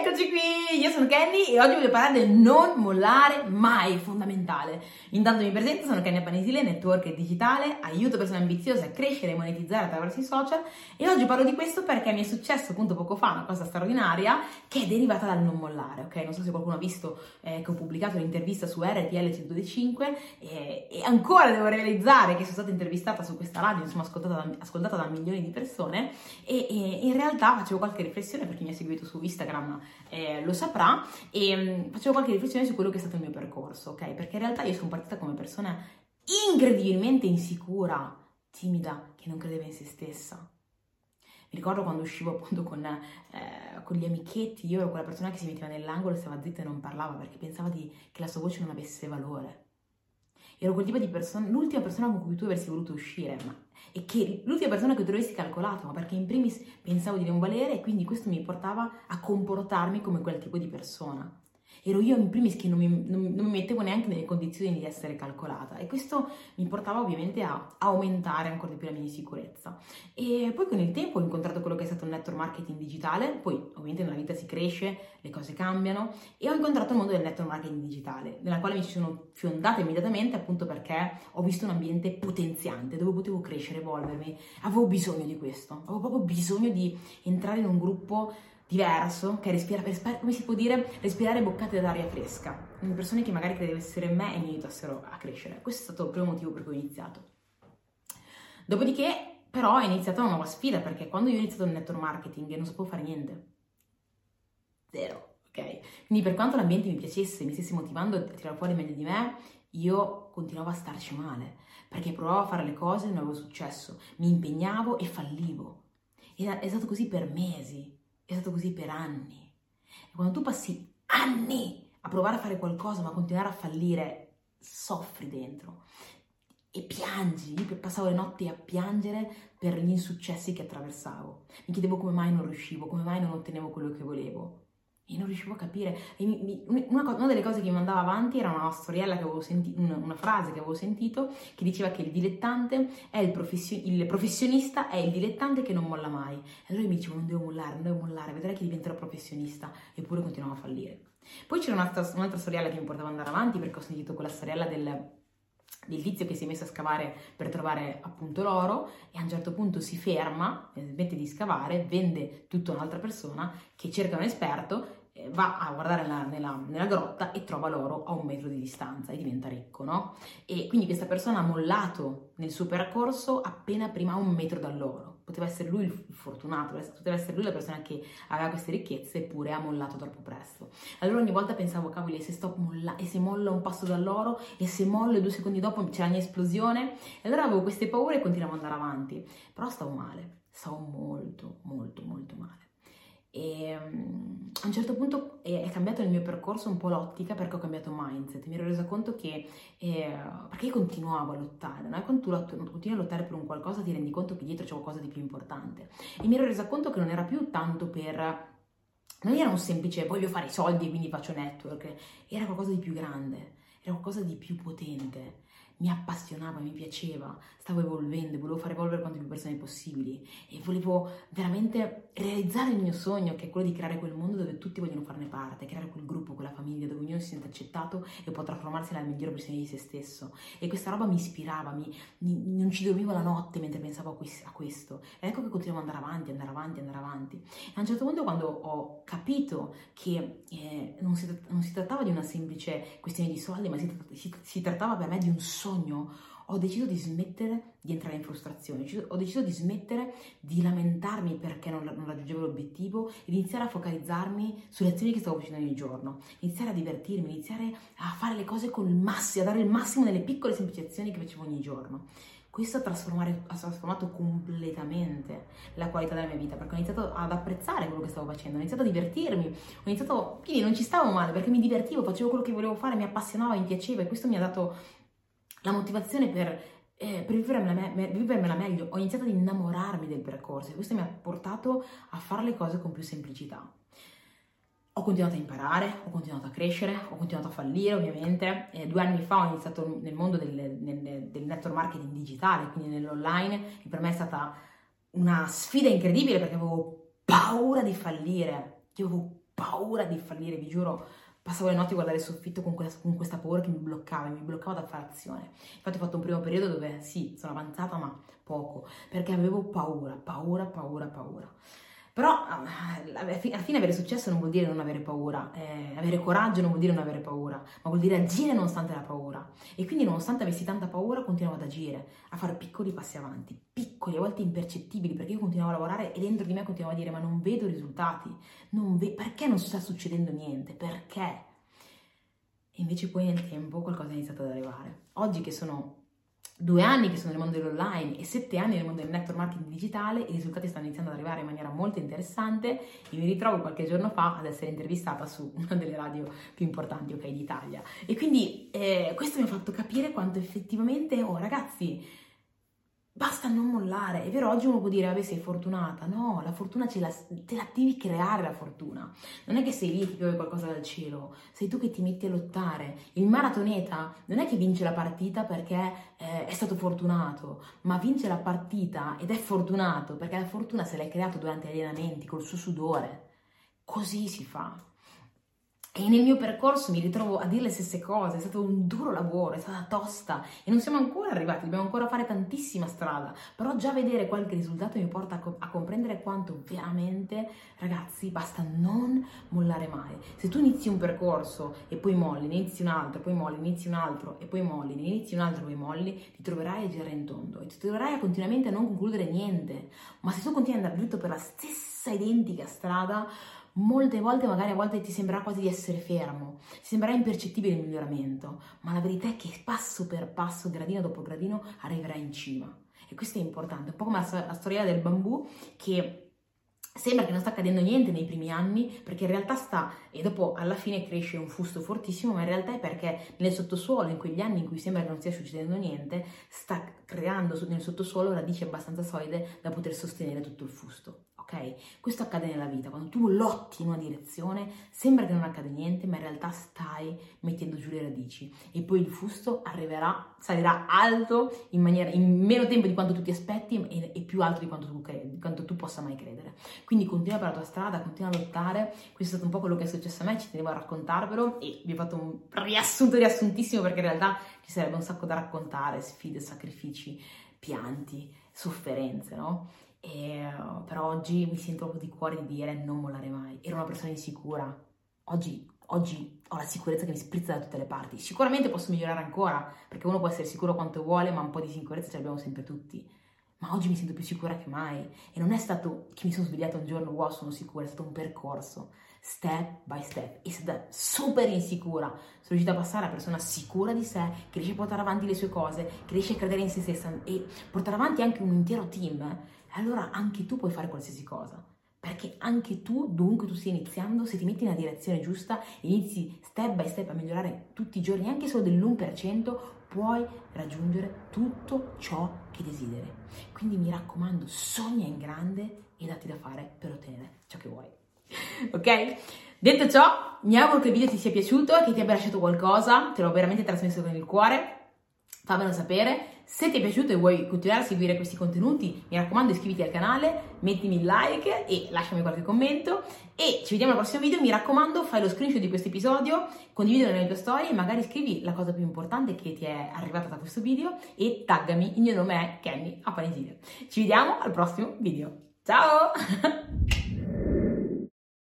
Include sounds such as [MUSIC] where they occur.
Eccoci qui, io sono Kenny e oggi voglio parlare del non mollare mai, fondamentale. Intanto mi presento, sono Kenny Panesile, network digitale, aiuto persone ambiziose a crescere e monetizzare attraverso i social e oggi parlo di questo perché mi è successo appunto poco fa una cosa straordinaria che è derivata dal non mollare, ok? Non so se qualcuno ha visto eh, che ho pubblicato un'intervista su RTL 125 e, e, ancora devo realizzare che sono stata intervistata su questa radio, insomma ascoltata da, ascoltata da milioni di persone e, e in realtà facevo qualche riflessione per chi mi ha seguito su Instagram eh, lo saprà e mh, mm, facevo qualche riflessione su quello che è stato il mio percorso, ok? Perché in realtà io sono partita come persona incredibilmente insicura, timida, che non credeva in se stessa. Mi ricordo quando uscivo appunto con, eh, con, gli amichetti, io ero quella persona che si metteva nell'angolo, stava zitta e non parlava perché pensava di, che la sua voce non avesse valore. Ero quel tipo di persona, l'ultima persona con cui tu avresti voluto uscire, ma e che l'ultima persona che tu avresti calcolato, ma perché in primis pensavo di non valere e quindi questo mi portava a comportarmi come quel tipo di persona ero io in primis che non mi, non, non mi, mettevo neanche nelle condizioni di essere calcolata. E questo mi portava ovviamente a, aumentare ancora di più la mia insicurezza. E poi con il tempo ho incontrato quello che è stato il network marketing digitale, poi ovviamente nella vita si cresce, le cose cambiano. E ho incontrato il mondo del network marketing digitale, nella quale mi sono fiondata immediatamente appunto perché ho visto un ambiente potenziante dove potevo crescere, evolvermi, avevo bisogno di questo, avevo proprio bisogno di entrare in un gruppo diverso, che respira, respira, come si può dire, respirare boccate d'aria fresca. Persone che magari credevano essere me e mi aiutassero a crescere. Questo è stato il primo motivo per cui ho iniziato. Dopodiché, però, è iniziata una nuova sfida perché quando io ho iniziato il network marketing non sapevo fare niente. Zero, ok? Quindi per quanto l'ambiente mi piacesse, mi stesse motivando a tirare fuori meglio di me, io continuavo a starci male perché provavo a fare le cose e non avevo successo. Mi impegnavo e fallivo. Ed è stato così per mesi è stato così per anni. E quando tu passi anni a provare a fare qualcosa ma continuare a fallire, soffri dentro e piangi. Io passavo le notti a piangere per gli insuccessi che attraversavo. Mi chiedevo come mai non riuscivo, come mai non ottenevo quello che volevo. E non riuscivo a capire. Mi, mi, una, una, delle cose che mi mandava avanti era una storiella che avevo sentito, una, una, frase che avevo sentito che diceva che il dilettante è il, profession, il professionista, è il dilettante che non molla mai. E allora mi dicevo: non devo mollare, non devo mollare, vedrai che diventerò professionista. Eppure continuavo a fallire. Poi c'era un'altra, un'altra storiella che mi portava ad andare avanti perché ho sentito quella storiella del del tizio che si è messo a scavare per trovare appunto l'oro e a un certo punto si ferma, smette di scavare, vende tutto a un'altra persona che cerca un esperto va a guardare nella, nella, nella, grotta e trova l'oro a un metro di distanza e diventa ricco, no? E quindi questa persona ha mollato nel suo percorso appena prima a un metro dall'oro. Poteva essere lui il fortunato, poteva essere lui la persona che aveva queste ricchezze eppure ha mollato troppo presto. Allora ogni volta pensavo, cavoli, se sto molla, e se mollo un passo dall'oro e se mollo due secondi dopo c'è la mia esplosione. E allora avevo queste paure e continuavo ad andare avanti. Però stavo male, stavo molto, molto, molto male. E um, a un certo punto è, cambiato il mio percorso un po' l'ottica perché ho cambiato mindset. Mi ero resa conto che, eh, perché continuavo a lottare, no? quando tu lot- continui a lottare per un qualcosa ti rendi conto che dietro c'è qualcosa di più importante. E mi ero resa conto che non era più tanto per non era un semplice voglio fare i soldi e quindi faccio network, era qualcosa di più grande, era qualcosa di più potente mi appassionava, mi piaceva, stavo evolvendo, volevo far evolvere quante più persone possibili. E volevo veramente realizzare il mio sogno che è quello di creare quel mondo dove tutti vogliono farne parte, creare quel gruppo, quella famiglia dove ognuno si sente accettato e può trasformarsi nella migliore versione di se stesso. E questa roba mi ispirava, mi, mi, non ci dormivo la notte mentre pensavo a, quest, a questo. E ecco che continuavo ad andare avanti, andare avanti, andare avanti. E a un certo punto quando ho capito che eh, non, si, non, si, trattava di una semplice questione di soldi ma si, si, si trattava per me di un sogno sogno, ho deciso di smettere di entrare in frustrazione, ho deciso di smettere di lamentarmi perché non, non raggiungevo l'obiettivo ed iniziare a focalizzarmi sulle azioni che stavo facendo ogni giorno, iniziare a divertirmi, iniziare a fare le cose con il massimo, a dare il massimo nelle piccole semplici azioni che facevo ogni giorno. Questo ha, ha, trasformato completamente la qualità della mia vita perché ho iniziato ad apprezzare quello che stavo facendo, ho iniziato a divertirmi, ho iniziato, quindi non ci stavo male perché mi divertivo, facevo quello che volevo fare, mi appassionava, mi piaceva e questo mi ha dato la motivazione per, eh, per vivermela, me, vivermela, meglio, ho iniziato ad innamorarmi del percorso e questo mi ha portato a fare le cose con più semplicità. Ho continuato a imparare, ho continuato a crescere, ho continuato a fallire ovviamente. Eh, due anni fa ho iniziato nel mondo del, del, del network marketing digitale, quindi nell'online, e per me è stata una sfida incredibile perché avevo paura di fallire. Io avevo paura di fallire, vi giuro, passavo le notti a guardare il soffitto con questa, con questa paura che mi bloccava, mi bloccava da fare azione. Infatti ho fatto un primo periodo dove sì, sono avanzata ma poco, perché avevo paura, paura, paura, paura. Però eh, alla fine avere successo non vuol dire non avere paura, eh, avere coraggio non vuol dire non avere paura, ma vuol dire agire nonostante la paura. E quindi nonostante avessi tanta paura continuavo ad agire, a fare piccoli passi avanti, piccoli, a volte impercettibili, perché io continuavo a lavorare e dentro di me continuavo a dire ma non vedo risultati, non ve- perché non sta succedendo niente, perché? E invece poi nel tempo qualcosa è iniziato ad arrivare. Oggi che sono due anni che sono nel mondo dell'online e sette anni nel mondo del network marketing digitale, i risultati stanno iniziando ad arrivare in maniera molto interessante e mi ritrovo qualche giorno fa ad essere intervistata su [LAUGHS] una delle radio più importanti ok d'Italia. E quindi eh, questo mi ha fatto capire quanto effettivamente, oh ragazzi, Basta non mollare. È vero, oggi uno può dire, vabbè, sei fortunata. No, la fortuna la, te la devi creare la fortuna. Non è che sei lì e ti piove qualcosa dal cielo. Sei tu che ti metti a lottare. Il maratoneta non è che vince la partita perché eh, è stato fortunato, ma vince la partita ed è fortunato perché la fortuna se l'hai creato durante gli allenamenti, col suo sudore. Così si fa. E nel mio percorso mi ritrovo a dire le stesse cose, è stato un duro lavoro, è stata tosta e non siamo ancora arrivati, dobbiamo ancora fare tantissima strada, però già vedere qualche risultato mi porta a, co- a comprendere quanto veramente, ragazzi, basta non mollare mai. Se tu inizi un percorso e poi molli, inizi un altro, poi molli, inizi un altro e poi molli, inizi un altro e poi molli, ti troverai a girare in tondo e ti troverai a continuamente a non concludere niente. Ma se tu continui ad andare dritto per la stessa identica strada, molte volte, magari a volte ti sembrerà quasi di essere fermo, ti sembrerà impercettibile il miglioramento, ma la verità è che passo per passo, gradino dopo gradino, arriverai in cima. E questo è importante, un po' come la, la storia del bambù che sembra che non sta accadendo niente nei primi anni perché in realtà sta e dopo alla fine cresce un fusto fortissimo ma in realtà è perché nel sottosuolo in quegli anni in cui sembra che non stia succedendo niente sta creando nel sottosuolo radici abbastanza solide da poter sostenere tutto il fusto ok? Questo accade nella vita, quando tu lotti in una direzione, sembra che non accade niente, ma in realtà stai mettendo giù le radici e poi il fusto arriverà, salirà alto in, maniera, in meno tempo di quanto tu ti aspetti e, e più alto di quanto tu, credi, di quanto tu possa mai credere. Quindi continua per la tua strada, continua a lottare, questo è stato un po' quello che è successo a me, ci tenevo a raccontarvelo e vi ho fatto un riassunto riassuntissimo perché in realtà ci sarebbe un sacco da raccontare, sfide, sacrifici, pianti, sofferenze, no? E, uh, però oggi mi sento proprio di cuore di dire non mollare mai. Ero una persona insicura. Oggi, oggi ho la sicurezza che mi sprizza da tutte le parti. Sicuramente posso migliorare ancora, perché uno può essere sicuro quanto vuole, ma un po' di sicurezza ce l'abbiamo sempre tutti. Ma oggi mi sento più sicura che mai. E non è stato che mi sono svegliata un giorno, wow, sono sicura, è stato un percorso, step by step. E stata super insicura. Sono riuscita a passare a persona sicura di sé, che riesce a portare avanti le sue cose, che riesce a credere in se stessa e portare avanti anche un intero team allora anche tu puoi fare qualsiasi cosa. Perché anche tu, dovunque tu stia iniziando, se ti metti nella direzione giusta inizi step by step a migliorare tutti i giorni, anche solo dell'1%, puoi raggiungere tutto ciò che desideri. Quindi mi raccomando, sogna in grande e datti da fare per ottenere ciò che vuoi. [LAUGHS] Ok? Detto ciò, mi auguro che il video ti sia piaciuto, che ti abbia lasciato qualcosa, te l'ho veramente trasmesso con il cuore fammelo sapere. Se ti è piaciuto e vuoi continuare a seguire questi contenuti, mi raccomando iscriviti al canale, mettimi il like e lasciami qualche commento e ci vediamo al prossimo video. Mi raccomando, fai lo screenshot di questo episodio, condividilo nelle tue storie magari scrivi la cosa più importante che ti è arrivata da questo video e taggami. Il mio nome è Kenny Apanesile. Ci vediamo al prossimo video. Ciao! [LAUGHS]